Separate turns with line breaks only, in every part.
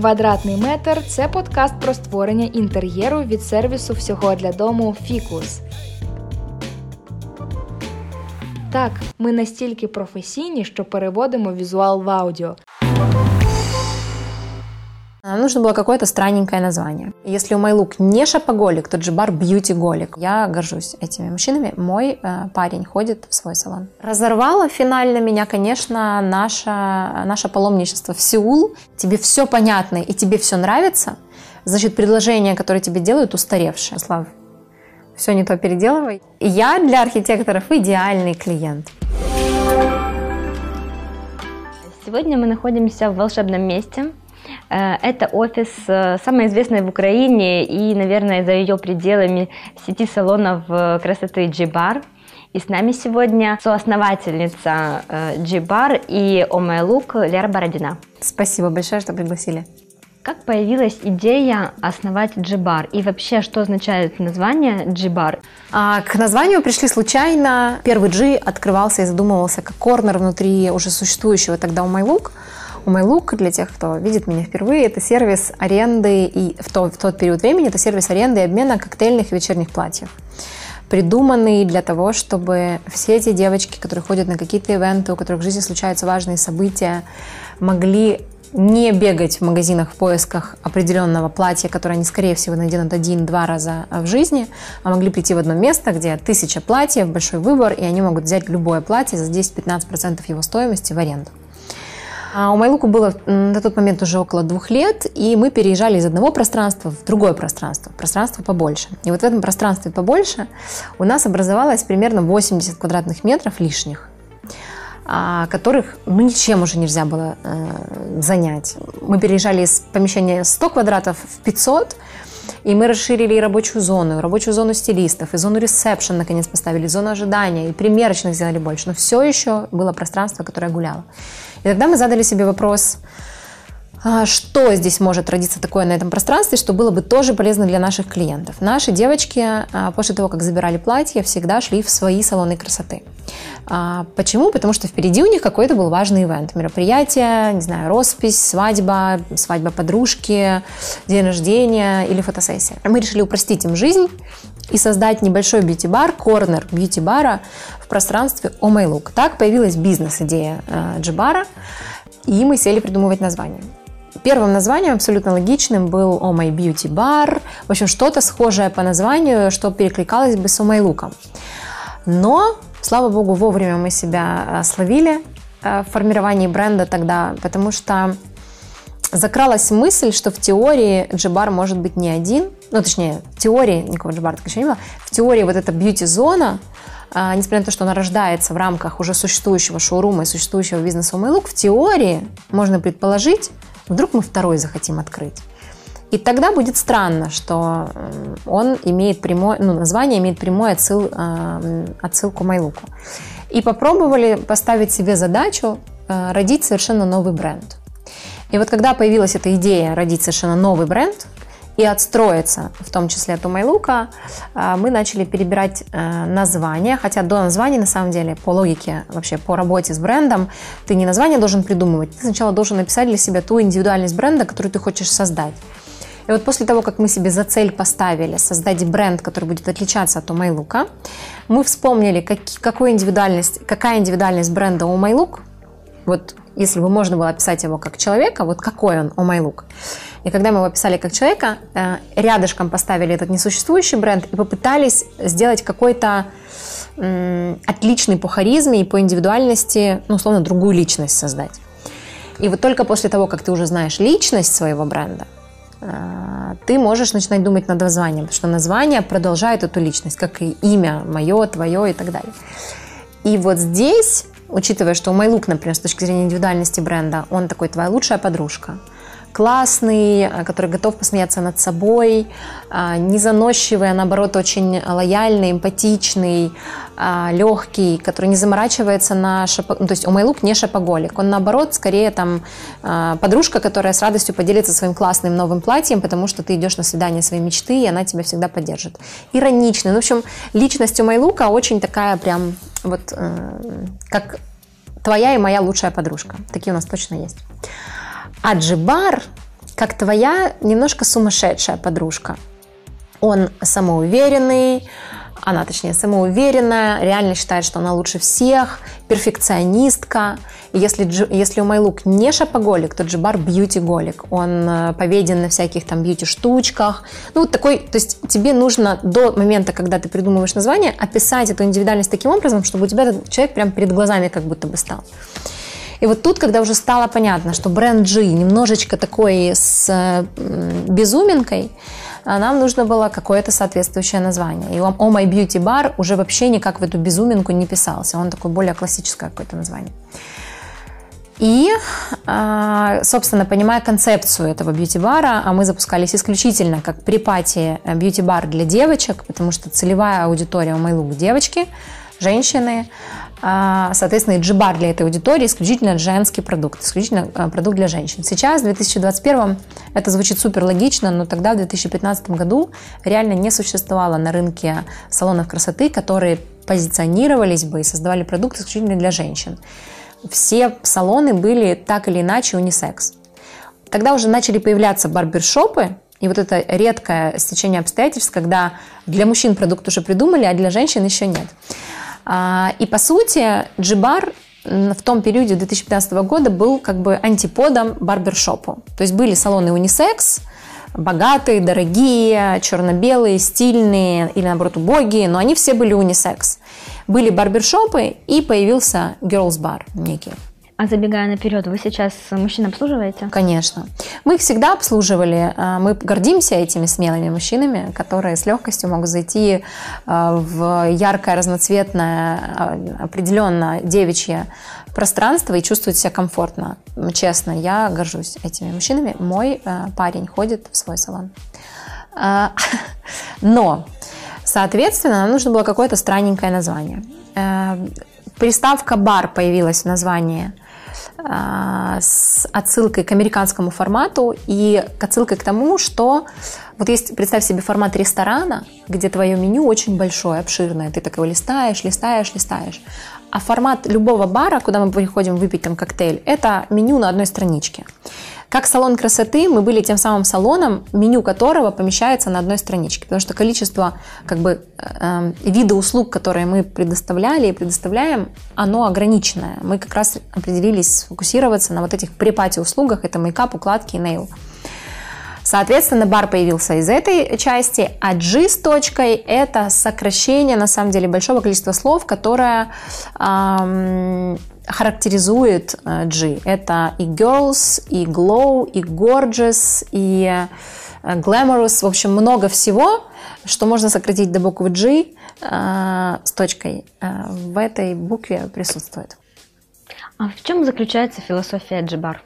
Квадратний метр це подкаст про створення інтер'єру від сервісу всього для дому Фікус. Так, ми настільки професійні, що переводимо візуал в аудіо.
Нам нужно было какое-то странненькое название. Если у Майлук не шапоголик, то Джибар бьюти-голик. Я горжусь этими мужчинами. Мой э, парень ходит в свой салон. Разорвало финально меня, конечно, наше, наше паломничество в Сеул. Тебе все понятно и тебе все нравится, значит, предложения, которые тебе делают, устаревшие. Слав, все не то переделывай. Я для архитекторов идеальный клиент.
Сегодня мы находимся в волшебном месте. Э, это офис э, самой известной в Украине и, наверное, за ее пределами сети салонов э, красоты G-Bar. И с нами сегодня соосновательница G-Bar и Омай Лук Лера Бородина.
Спасибо большое, что пригласили.
Как появилась идея основать G-Bar и вообще, что означает название G-Bar?
А, к названию пришли случайно. Первый G открывался и задумывался как корнер внутри уже существующего тогда у MyLook. У MyLook, для тех, кто видит меня впервые, это сервис аренды, и в, то, в тот период времени это сервис аренды и обмена коктейльных и вечерних платьев придуманный для того, чтобы все эти девочки, которые ходят на какие-то ивенты, у которых в жизни случаются важные события, могли не бегать в магазинах в поисках определенного платья, которое они, скорее всего, наденут один-два раза в жизни, а могли прийти в одно место, где тысяча платьев, большой выбор, и они могут взять любое платье за 10-15% его стоимости в аренду. А у Майлуку было на тот момент уже около двух лет, и мы переезжали из одного пространства в другое пространство, пространство побольше. И вот в этом пространстве побольше у нас образовалось примерно 80 квадратных метров лишних а, которых ну, ничем уже нельзя было э, занять. Мы переезжали из помещения 100 квадратов в 500, и мы расширили и рабочую зону, и рабочую зону стилистов, и зону ресепшн наконец поставили, зону ожидания, и примерочных сделали больше. Но все еще было пространство, которое гуляло. И тогда мы задали себе вопрос, что здесь может родиться такое на этом пространстве, что было бы тоже полезно для наших клиентов. Наши девочки а, после того, как забирали платье, всегда шли в свои салоны красоты. А, почему? Потому что впереди у них какой-то был важный ивент, мероприятие, не знаю, роспись, свадьба, свадьба подружки, день рождения или фотосессия. Мы решили упростить им жизнь и создать небольшой бьюти-бар, корнер бьюти-бара в пространстве Oh My. Так появилась бизнес-идея Джибара, и мы сели придумывать название. Первым названием, абсолютно логичным, был Oh My Beauty Bar. В общем, что-то схожее по названию, что перекликалось бы с Oh My Look. Но, слава богу, вовремя мы себя э, словили э, в формировании бренда тогда, потому что закралась мысль, что в теории джибар может быть не один, ну, точнее, в теории, никакого джибара так еще не было, в теории вот эта бьюти-зона, а, несмотря на то, что она рождается в рамках уже существующего шоурума и существующего бизнеса Умайлук, в теории можно предположить, Вдруг мы второй захотим открыть. И тогда будет странно, что он имеет прямое, ну, название имеет прямой отсыл, э, отсылку Майлуку. И попробовали поставить себе задачу э, родить совершенно новый бренд. И вот когда появилась эта идея родить совершенно новый бренд, и отстроиться, в том числе от Умайлука, а, мы начали перебирать э, названия, хотя до названий, на самом деле, по логике, вообще по работе с брендом, ты не название должен придумывать, ты сначала должен написать для себя ту индивидуальность бренда, которую ты хочешь создать. И вот после того, как мы себе за цель поставили создать бренд, который будет отличаться от Умайлука, мы вспомнили, как, какую индивидуальность, какая индивидуальность бренда Умайлук, вот если бы можно было описать его как человека, вот какой он, Умайлук. И когда мы его описали как человека, э, рядышком поставили этот несуществующий бренд и попытались сделать какой-то отличный по харизме и по индивидуальности, ну, условно, другую личность создать. И вот только после того, как ты уже знаешь личность своего бренда, э, ты можешь начинать думать над названием, потому что название продолжает эту личность, как и имя мое, твое и так далее. И вот здесь, учитывая, что у MyLook, например, с точки зрения индивидуальности бренда, он такой твоя лучшая подружка – классный, э, который готов посмеяться над собой, э, не заносчивый, а наоборот очень лояльный, эмпатичный, э, легкий, который не заморачивается на шопо... ну, то есть у Майлук не шопоголик, он наоборот скорее там подружка, которая с радостью поделится своим классным новым платьем, потому что ты идешь на свидание своей мечты, и она тебя всегда поддержит. Ироничный. Ну, в общем, личность Майлука очень такая прям вот как твоя и моя лучшая подружка. Такие у нас точно есть. А джибар как твоя немножко сумасшедшая подружка. Он самоуверенный, она, точнее, самоуверенная, реально считает, что она лучше всех, перфекционистка. Если, если у Майлук не шапоголик, то Джибар бьюти-голик. Он э, поведен на всяких там бьюти-штучках. Ну, вот такой, то есть тебе нужно до момента, когда ты придумываешь название, описать эту индивидуальность таким образом, чтобы у тебя этот человек прям перед глазами как будто бы стал. И вот тут, когда уже стало понятно, что бренд G немножечко такой с безуминкой, а нам нужно было какое-то соответствующее название. И Oh My Beauty Bar уже вообще никак в эту безуминку не писался. Он такой более классическое какое-то название. И, а, собственно, понимая концепцию этого бьюти-бара, а мы запускались исключительно как при пати бьюти-бар для девочек, потому что целевая аудитория у Майлук девочки, женщины, соответственно, и джибар для этой аудитории исключительно женский продукт, исключительно а, продукт для женщин. Сейчас, в 2021, это звучит супер логично, но тогда, в 2015 году, реально не существовало на рынке салонов красоты, которые позиционировались бы и создавали продукт исключительно для женщин. Все салоны были так или иначе унисекс. Тогда уже начали появляться барбершопы, и вот это редкое стечение обстоятельств, когда для мужчин продукт уже придумали, а для женщин еще нет. А, и по сути Джибар в том периоде 2015 года был как бы антиподом барбершопу. То есть были салоны унисекс, богатые, дорогие, черно-белые, стильные или наоборот убогие, но они все были унисекс. Были барбершопы и появился girls bar некий.
А забегая наперед, вы сейчас мужчин обслуживаете?
Конечно. Мы их всегда обслуживали. А, мы гордимся этими смелыми мужчинами, которые с легкостью могут зайти а, в яркое, разноцветное, а, определенно девичье пространство и чувствовать себя комфортно. Честно, я горжусь этими мужчинами. Мой парень ходит в свой салон. Но, соответственно, нам нужно было какое-то странненькое название. Приставка «бар» появилась в названии с отсылкой к американскому формату и к отсылкой к тому, что вот есть, представь себе формат ресторана, где твое меню очень большое, обширное, ты такого листаешь, листаешь, листаешь. А формат любого бара, куда мы приходим выпить там коктейль, это меню на одной страничке. Как салон красоты, мы были тем самым салоном, меню которого помещается на одной страничке, потому что количество как бы э, вида услуг, которые мы предоставляли и предоставляем, оно ограниченное. Мы как раз определились сфокусироваться на вот этих припати услугах, это мейкап, укладки и нейл. Соответственно, бар появился из этой части, а G с точкой – это сокращение, на самом деле, большого количества слов, которое эм, характеризует э, G. Это и girls, и glow, и gorgeous, и э, glamorous. В общем, много всего, что можно сократить до буквы G э, с точкой. В этой букве присутствует.
А в чем заключается философия Джибар?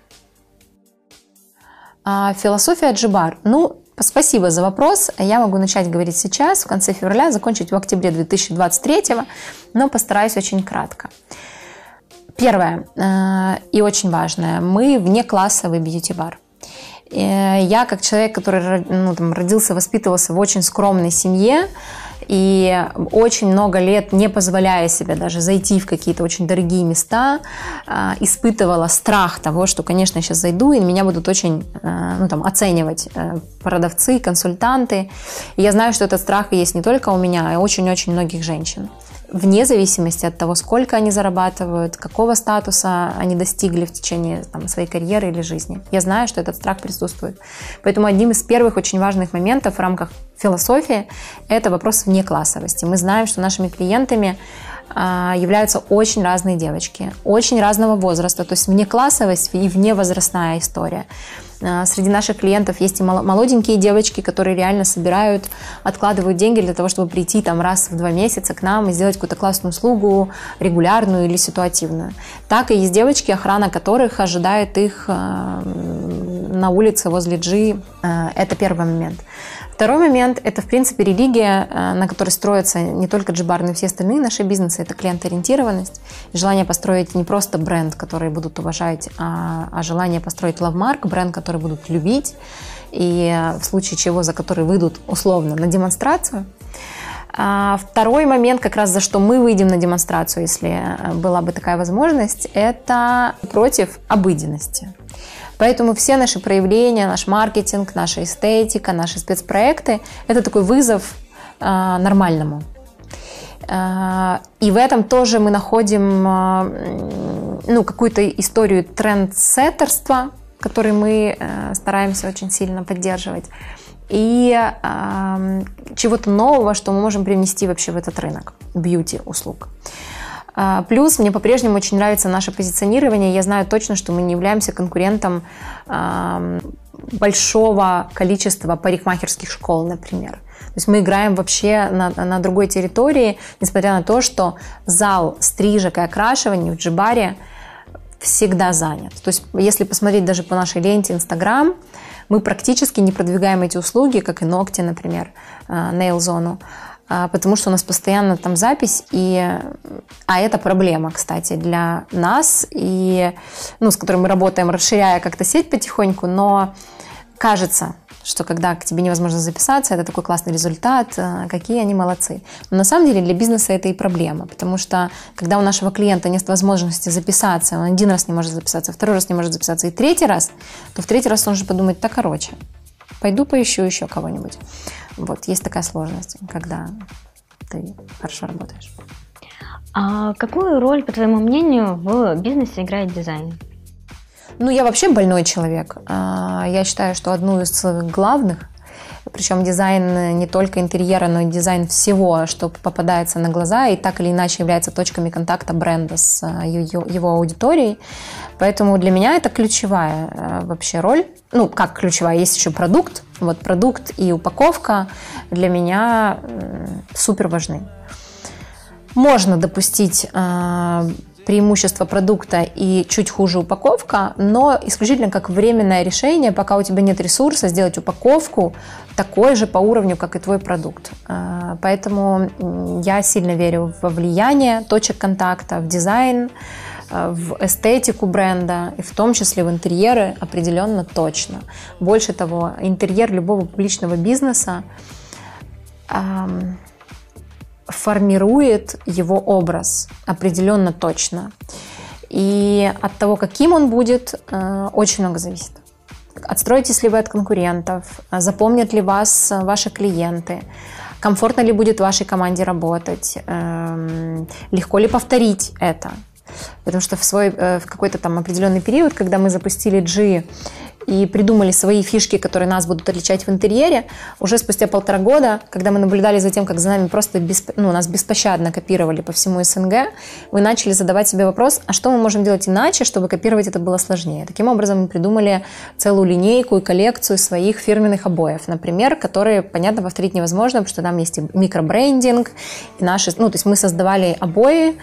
Философия Джибар. Ну, Спасибо за вопрос. Я могу начать говорить сейчас, в конце февраля, закончить в октябре 2023, но постараюсь очень кратко. Первое э, и очень важное. Мы вне классовый бьюти-бар. Э, я как человек, который ну, там, родился, воспитывался в очень скромной семье, и очень много лет, не позволяя себе даже зайти в какие-то очень дорогие места, э, испытывала страх того, что, конечно, сейчас зайду, и меня будут очень ну, там, оценивать продавцы, консультанты. И я знаю, что этот страх есть не только у меня, а очень-очень многих женщин вне зависимости от того, сколько они зарабатывают, какого статуса они достигли в течение там, своей карьеры или жизни. Я знаю, что этот страх присутствует. Поэтому одним из первых очень важных моментов в рамках философии – это вопрос внеклассовости. Мы знаем, что нашими клиентами являются очень разные девочки, очень разного возраста, то есть внеклассовость и вневозрастная история. А, среди наших клиентов есть и молоденькие девочки, которые реально собирают, откладывают деньги для того, чтобы прийти там раз в два месяца к нам и сделать какую-то классную услугу, регулярную или ситуативную. Так и есть девочки, охрана которых ожидает их а, на улице возле G. Это первый момент. Второй момент – это, в принципе, религия, э, на которой строятся не только джибар, но и все остальные наши бизнесы. Это клиентоориентированность, желание построить не просто бренд, который будут уважать, а, а желание построить лавмарк, бренд, который будут любить, и в случае чего, за который выйдут условно на демонстрацию. А второй момент, как раз за что мы выйдем на демонстрацию, если была бы такая возможность, это против обыденности. Поэтому все наши проявления, наш маркетинг, наша эстетика, наши спецпроекты – это такой вызов э, нормальному. Э, и в этом тоже мы находим э, ну, какую-то историю трендсеттерства, который мы э, стараемся очень сильно поддерживать и э, чего-то нового, что мы можем привнести вообще в этот рынок бьюти-услуг. А, плюс мне по-прежнему очень нравится наше позиционирование. Я знаю точно, что мы не являемся конкурентом э, большого количества парикмахерских школ, например. То есть мы играем вообще на, на другой территории, несмотря на то, что зал стрижек и окрашивания в Джибаре всегда занят. То есть если посмотреть даже по нашей ленте Инстаграм, мы практически не продвигаем эти услуги, как и ногти, например, Nail э, Zone, а, потому что у нас постоянно там запись, и, а это проблема, кстати, для нас, и, ну, с которой мы работаем, расширяя как-то сеть потихоньку, но кажется, что когда к тебе невозможно записаться, это такой классный результат, э, какие они молодцы. Но на самом деле для бизнеса это и проблема, потому что когда у нашего клиента нет возможности записаться, он один раз не может записаться, второй раз не может записаться и третий раз, то в третий раз он же подумает, так короче, пойду поищу еще кого-нибудь. Вот, есть такая сложность, когда ты хорошо работаешь.
А какую роль, по твоему мнению, в бизнесе играет дизайн?
Ну, я вообще больной человек. А, я считаю, что одну из главных, причем дизайн не только интерьера, но и дизайн всего, что попадается на глаза и так или иначе является точками контакта бренда с а, его аудиторией. Поэтому для меня это ключевая а, вообще роль. Ну, как ключевая, есть еще продукт. Вот продукт и упаковка для меня супер важны. Можно допустить преимущество продукта и чуть хуже упаковка, но исключительно как временное решение, пока у тебя нет ресурса, сделать упаковку такой же по уровню, как и твой продукт. А, поэтому я сильно верю во влияние точек контакта, в дизайн, а, в эстетику бренда, и в том числе в интерьеры определенно точно. Больше того, интерьер любого публичного бизнеса формирует его образ определенно точно. И от того, каким он будет, э, очень много зависит. Отстроитесь ли вы от конкурентов, запомнят ли вас ваши клиенты, комфортно ли будет вашей команде работать, эм, легко ли повторить это. Потому что в, свой, э, в какой-то там определенный период, когда мы запустили G и придумали свои фишки, которые нас будут отличать в интерьере. Уже спустя полтора года, когда мы наблюдали за тем, как за нами просто бесп... ну, нас беспощадно копировали по всему СНГ, мы начали задавать себе вопрос, а что мы можем делать иначе, чтобы копировать это было сложнее. Таким образом, мы придумали целую линейку и коллекцию своих фирменных обоев, например, которые, понятно, повторить невозможно, потому что там есть и микробрендинг, и наши, ну, то есть мы создавали обои,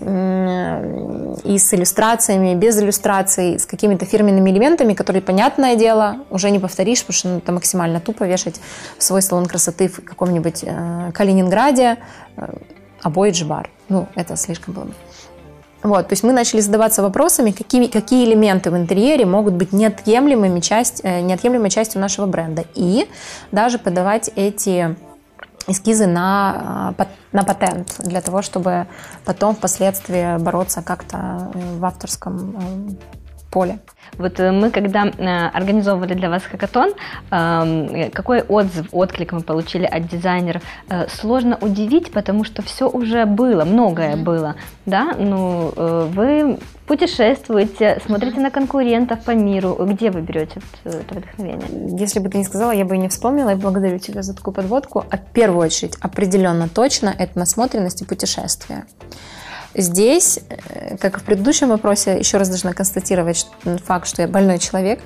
и с иллюстрациями, без иллюстраций, с какими-то фирменными элементами, которые, понятное дело, уже не повторишь, потому что ну, это максимально тупо вешать в свой салон красоты в каком-нибудь э, Калининграде э, обои джибар. Ну, это слишком было. Вот, то есть мы начали задаваться вопросами, какие, какие элементы в интерьере могут быть неотъемлемыми часть, э, неотъемлемой частью нашего бренда. И даже подавать эти эскизы на, а, на патент для того, чтобы потом впоследствии бороться как-то в авторском э, поле.
Вот э, мы, когда э, организовывали для вас хакатон, эм, какой отзыв, отклик мы получили от дизайнеров? Э, сложно удивить, потому что все уже было, многое было, да? Ну, вы путешествуете, смотрите на конкурентов по миру. Где вы берете это вдохновение?
Если бы ты не сказала, я бы и не вспомнила. И благодарю тебя за такую подводку. А в первую очередь, определенно точно, это насмотренность и путешествия. Здесь, э, как и в предыдущем вопросе, еще раз должна констатировать факт, что я больной человек.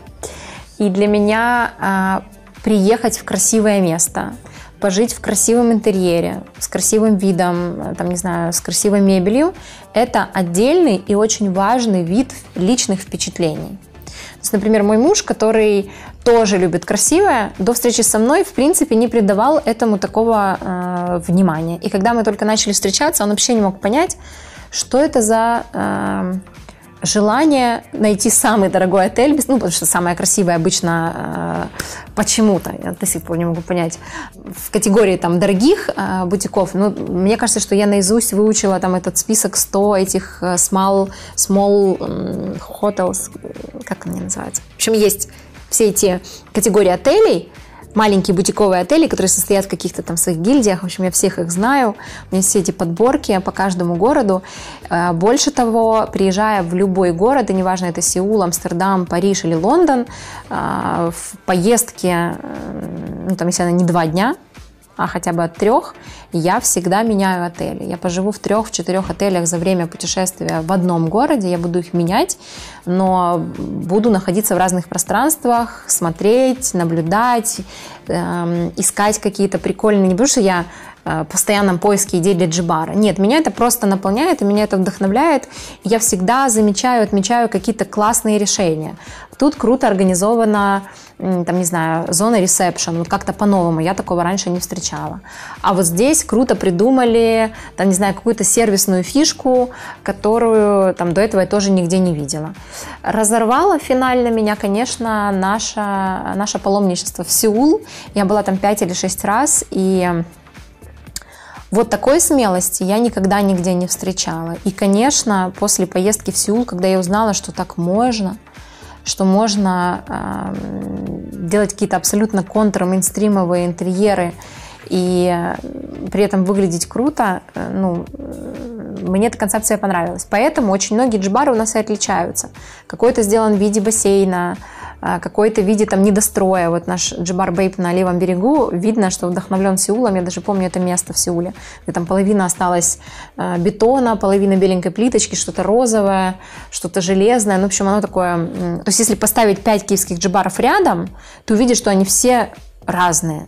И для меня а, приехать в красивое место, пожить в красивом интерьере, с красивым видом, там, не знаю, с красивой мебелью, это отдельный и очень важный вид личных впечатлений. То есть, например, мой муж, который тоже любит красивое, до встречи со мной, в принципе, не придавал этому такого э, внимания. И когда мы только начали встречаться, он вообще не мог понять, что это за э, желание найти самый дорогой отель, ну, потому что самое красивое обычно э, почему-то, я до сих пор не могу понять, в категории там дорогих э, бутиков, ну, мне кажется, что я наизусть выучила там этот список 100 этих small, small hotels, как они называются. В общем, есть все эти категории отелей, маленькие бутиковые отели, которые состоят в каких-то там своих гильдиях. В общем, я всех их знаю. У меня все эти подборки по каждому городу. Э, больше того, приезжая в любой город, и неважно, это Сеул, Амстердам, Париж или Лондон, э, в поездке, э, ну, там, если она не два дня, а хотя бы от трех, я всегда меняю отели. Я поживу в трех, в четырех отелях за время путешествия в одном городе, я буду их менять, но буду находиться в разных пространствах, смотреть, наблюдать, э, искать какие-то прикольные, не потому что я постоянном поиске идей для джибара. Нет, меня это просто наполняет, и меня это вдохновляет. Я всегда замечаю, отмечаю какие-то классные решения. Тут круто организована, там, не знаю, зона ресепшн, вот как-то по-новому, я такого раньше не встречала. А вот здесь круто придумали, там, не знаю, какую-то сервисную фишку, которую там до этого я тоже нигде не видела. Разорвало финально меня, конечно, наше, наше паломничество в Сеул. Я была там 5 или 6 раз, и вот такой смелости я никогда нигде не встречала. И, конечно, после поездки в Сеул, когда я узнала, что так можно, что можно э, делать какие-то абсолютно контр-мейнстримовые интерьеры и при этом выглядеть круто, э, ну, мне эта концепция понравилась. Поэтому очень многие джибары у нас и отличаются. Какой-то сделан в виде бассейна, какой-то виде там недостроя. Вот наш Джибар Бейп на левом берегу, видно, что вдохновлен Сеулом. Я даже помню это место в Сеуле, где там половина осталась а, бетона, половина беленькой плиточки, что-то розовое, что-то железное. Ну, в общем, оно такое... То есть, если поставить пять киевских джибаров рядом, ты увидишь, что они все разные.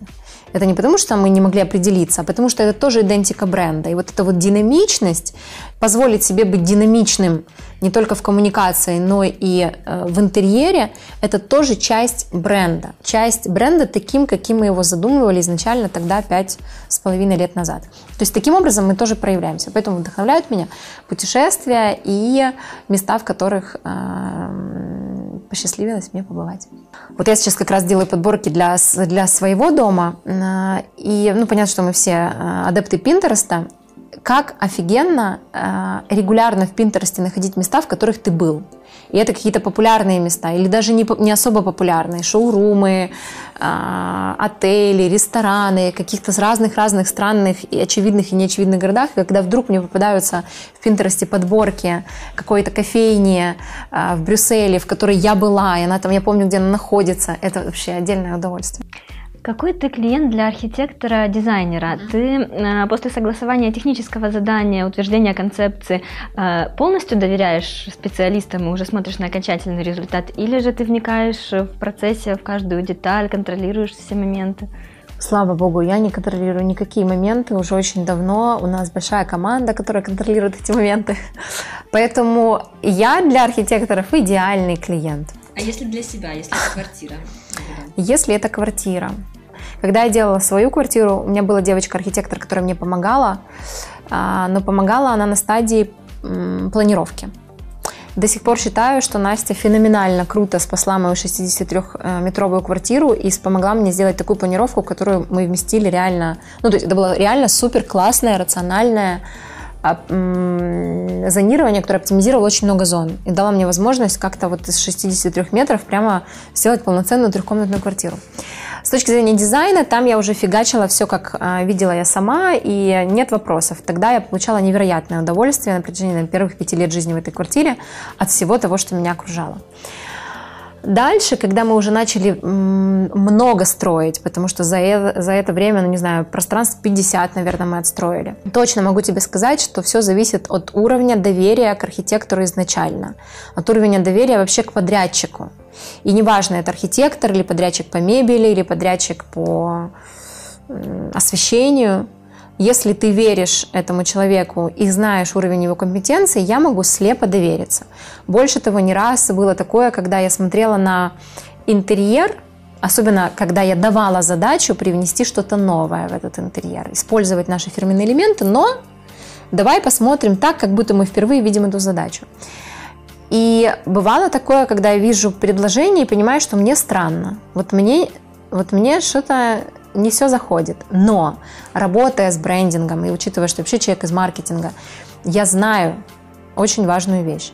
Это не потому, что мы не могли определиться, а потому что это тоже идентика бренда. И вот эта вот динамичность, позволить себе быть динамичным не только в коммуникации, но и э, в интерьере, это тоже часть бренда. Часть бренда таким, каким мы его задумывали изначально тогда, пять с половиной лет назад. То есть таким образом мы тоже проявляемся. Поэтому вдохновляют меня путешествия и места, в которых э, посчастливилось мне побывать. Вот я сейчас как раз делаю подборки для, для своего дома. Э, и, ну, понятно, что мы все э, адепты Пинтереста как офигенно э, регулярно в Пинтересте находить места, в которых ты был. И это какие-то популярные места, или даже не, не особо популярные, шоурумы, э, отели, рестораны, каких-то разных-разных странных и очевидных и неочевидных городах. И когда вдруг мне попадаются в Пинтересте подборки какой-то кофейни э, в Брюсселе, в которой я была, и она там, я помню, где она находится, это вообще отдельное удовольствие.
Какой ты клиент для архитектора-дизайнера? Mm-hmm. Ты э, после согласования технического задания, утверждения концепции э, полностью доверяешь специалистам и уже смотришь на окончательный результат? Или же ты вникаешь в процессе в каждую деталь, контролируешь все моменты?
Слава богу, я не контролирую никакие моменты уже очень давно. У нас большая команда, которая контролирует эти моменты. Поэтому я для архитекторов идеальный клиент.
А если для себя, если это квартира?
Если это квартира. Когда я делала свою квартиру, у меня была девочка-архитектор, которая мне помогала, а, но помогала она на стадии планировки. До сих пор считаю, что Настя феноменально круто спасла мою 63-метровую квартиру и помогла мне сделать такую планировку, которую мы вместили реально... Ну, то есть это было реально супер классная, рациональная зонирование, которое оптимизировало очень много зон и дало мне возможность как-то вот из 63 метров прямо сделать полноценную трехкомнатную квартиру. С точки зрения дизайна, там я уже фигачила все, как а, видела я сама, и нет вопросов. Тогда я получала невероятное удовольствие на протяжении наверное, первых пяти лет жизни в этой квартире от всего того, что меня окружало. Дальше, когда мы уже начали много строить, потому что за это, за это время, ну не знаю, пространство 50, наверное, мы отстроили. Точно могу тебе сказать, что все зависит от уровня доверия к архитектору изначально, от уровня доверия вообще к подрядчику. И неважно, это архитектор или подрядчик по мебели, или подрядчик по освещению, если ты веришь этому человеку и знаешь уровень его компетенции, я могу слепо довериться. Больше того, не раз было такое, когда я смотрела на интерьер, особенно когда я давала задачу привнести что-то новое в этот интерьер, использовать наши фирменные элементы, но давай посмотрим так, как будто мы впервые видим эту задачу. И бывало такое, когда я вижу предложение и понимаю, что мне странно. Вот мне, вот мне что-то не все заходит. Но работая с брендингом и учитывая, что вообще человек из маркетинга, я знаю очень важную вещь.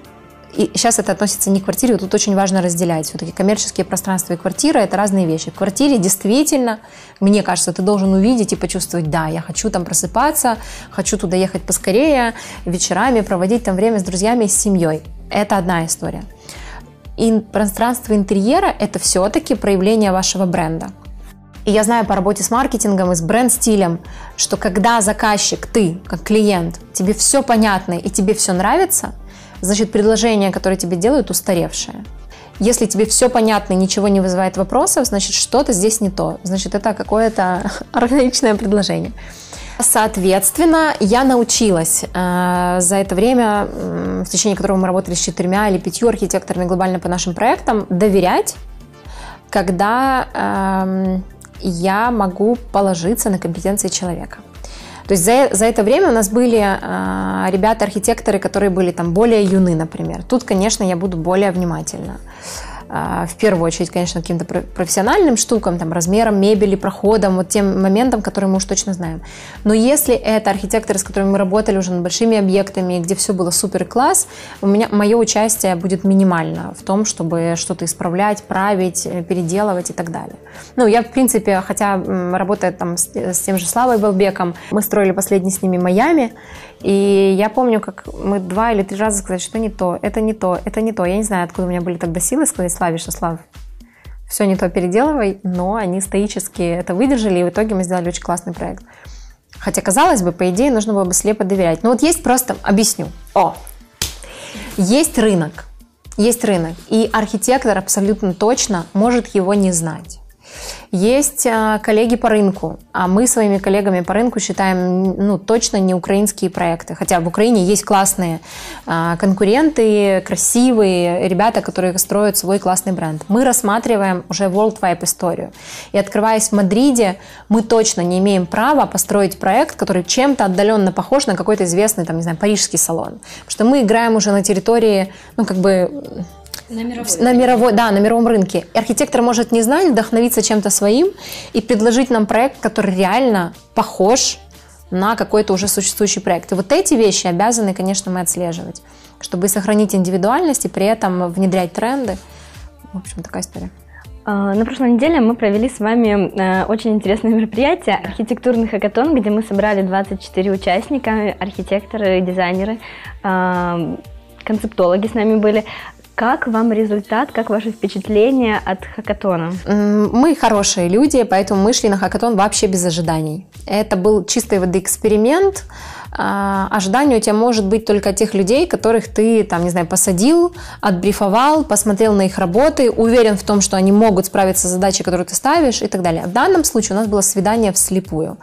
И сейчас это относится не к квартире, тут очень важно разделять. Все-таки коммерческие пространства и квартира – это разные вещи. В квартире действительно, мне кажется, ты должен увидеть и почувствовать, да, я хочу там просыпаться, хочу туда ехать поскорее, вечерами проводить там время с друзьями и с семьей. Это одна история. И пространство интерьера – это все-таки проявление вашего бренда. И я знаю по работе с маркетингом и с бренд-стилем, что когда заказчик, ты, как клиент, тебе все понятно и тебе все нравится, значит предложение, которое тебе делают, устаревшее. Если тебе все понятно и ничего не вызывает вопросов, значит что-то здесь не то. Значит это какое-то органичное предложение. Соответственно, я научилась э, за это время, э, в течение которого мы работали с четырьмя или пятью архитекторами глобально по нашим проектам, доверять, когда э, я могу положиться на компетенции человека. То есть за, за это время у нас были э, ребята-архитекторы, которые были там более юны, например. Тут, конечно, я буду более внимательна. А, в первую очередь, конечно, каким-то профессиональным штукам, там, размером мебели, проходом, вот тем моментам, которые мы уж точно знаем. Но если это архитекторы, с которыми мы работали уже над большими объектами, где все было супер класс, у меня мое участие будет минимально в том, чтобы что-то исправлять, править, э, переделывать и так далее. Ну, я, в принципе, хотя работая там с, с тем же Славой Балбеком, мы строили последний с ними Майами, и я помню, как мы два или три раза сказали, что не то, это не то, это не то. Я не знаю, откуда у меня были тогда силы сказать Славе, что Слав, все не то переделывай, но они стоически это выдержали, и в итоге мы сделали очень классный проект. Хотя, казалось бы, по идее, нужно было бы слепо доверять. Но вот есть просто, объясню. О, есть рынок. Есть рынок. И архитектор абсолютно точно может его не знать. Есть а, коллеги по рынку, а мы своими коллегами по рынку считаем ну, точно не украинские проекты. Хотя в Украине есть классные а, конкуренты, красивые ребята, которые строят свой классный бренд. Мы рассматриваем уже world wide историю. И открываясь в Мадриде, мы точно не имеем права построить проект, который чем-то отдаленно похож на какой-то известный, там, не знаю, парижский салон. Потому что мы играем уже на территории, ну, как бы
на мировой.
На мировой, да, на мировом рынке. Архитектор может не знать, вдохновиться чем-то своим и предложить нам проект, который реально похож на какой-то уже существующий проект. И вот эти вещи обязаны, конечно, мы отслеживать, чтобы сохранить индивидуальность и при этом внедрять тренды. В общем, такая история.
А, на прошлой неделе мы провели с вами э, очень интересное мероприятие архитектурный хакатон, где мы собрали 24 участника, архитекторы, дизайнеры, а, концептологи с нами были. Как вам результат, как ваши впечатления от хакатона?
Мы хорошие люди, поэтому мы шли на хакатон вообще без ожиданий. Это был чистой воды эксперимент. А, ожидание у тебя может быть только тех людей, которых ты, там, не знаю, посадил, отбрифовал, посмотрел на их работы, уверен в том, что они могут справиться с задачей, которую ты ставишь и так далее. В данном случае у нас было свидание вслепую.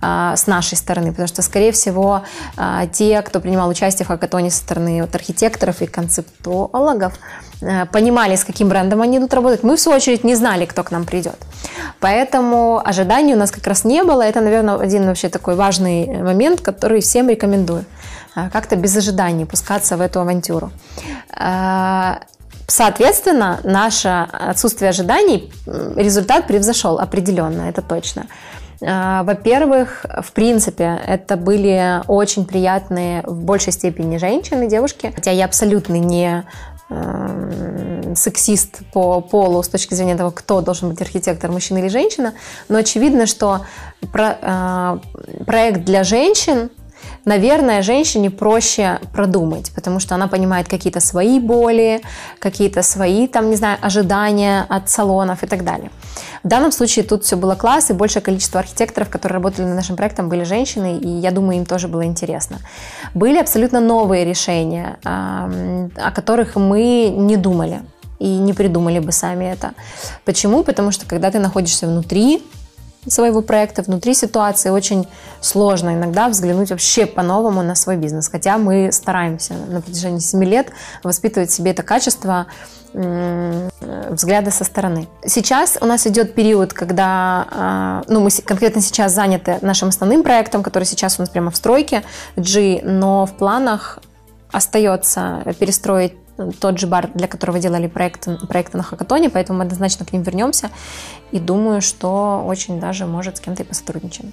А, с нашей стороны, потому что, скорее всего, а, те, кто принимал участие в хакатоне со стороны вот, архитекторов и концептологов, а, понимали, с каким брендом они идут работать. Мы, в свою очередь, не знали, кто к нам придет. Поэтому ожиданий у нас как раз не было. Это, наверное, один вообще такой важный момент, который всем рекомендую. Как-то без ожиданий пускаться в эту авантюру. Соответственно, наше отсутствие ожиданий результат превзошел определенно, это точно. А, во-первых, в принципе, это были очень приятные в большей степени женщины, девушки. Хотя я абсолютно не эм, сексист по полу с точки зрения того, кто должен быть архитектор, мужчина или женщина, но очевидно, что про, э, проект для женщин наверное, женщине проще продумать, потому что она понимает какие-то свои боли, какие-то свои, там, не знаю, ожидания от салонов и так далее. В данном случае тут все было класс, и большее количество архитекторов, которые работали над нашим проектом, были женщины, и я думаю, им тоже было интересно. Были абсолютно новые решения, о которых мы не думали и не придумали бы сами это. Почему? Потому что когда ты находишься внутри своего проекта, внутри ситуации очень сложно иногда взглянуть вообще по-новому на свой бизнес. Хотя мы стараемся на протяжении 7 лет воспитывать в себе это качество взгляда со стороны. Сейчас у нас идет период, когда, а, ну, мы конкретно сейчас заняты нашим основным проектом, который сейчас у нас прямо в стройке, G, но в планах остается перестроить тот же бар, для которого делали проект, проекты на Хакатоне, поэтому мы однозначно к ним вернемся и думаю, что очень даже, может, с кем-то и посотрудничаем.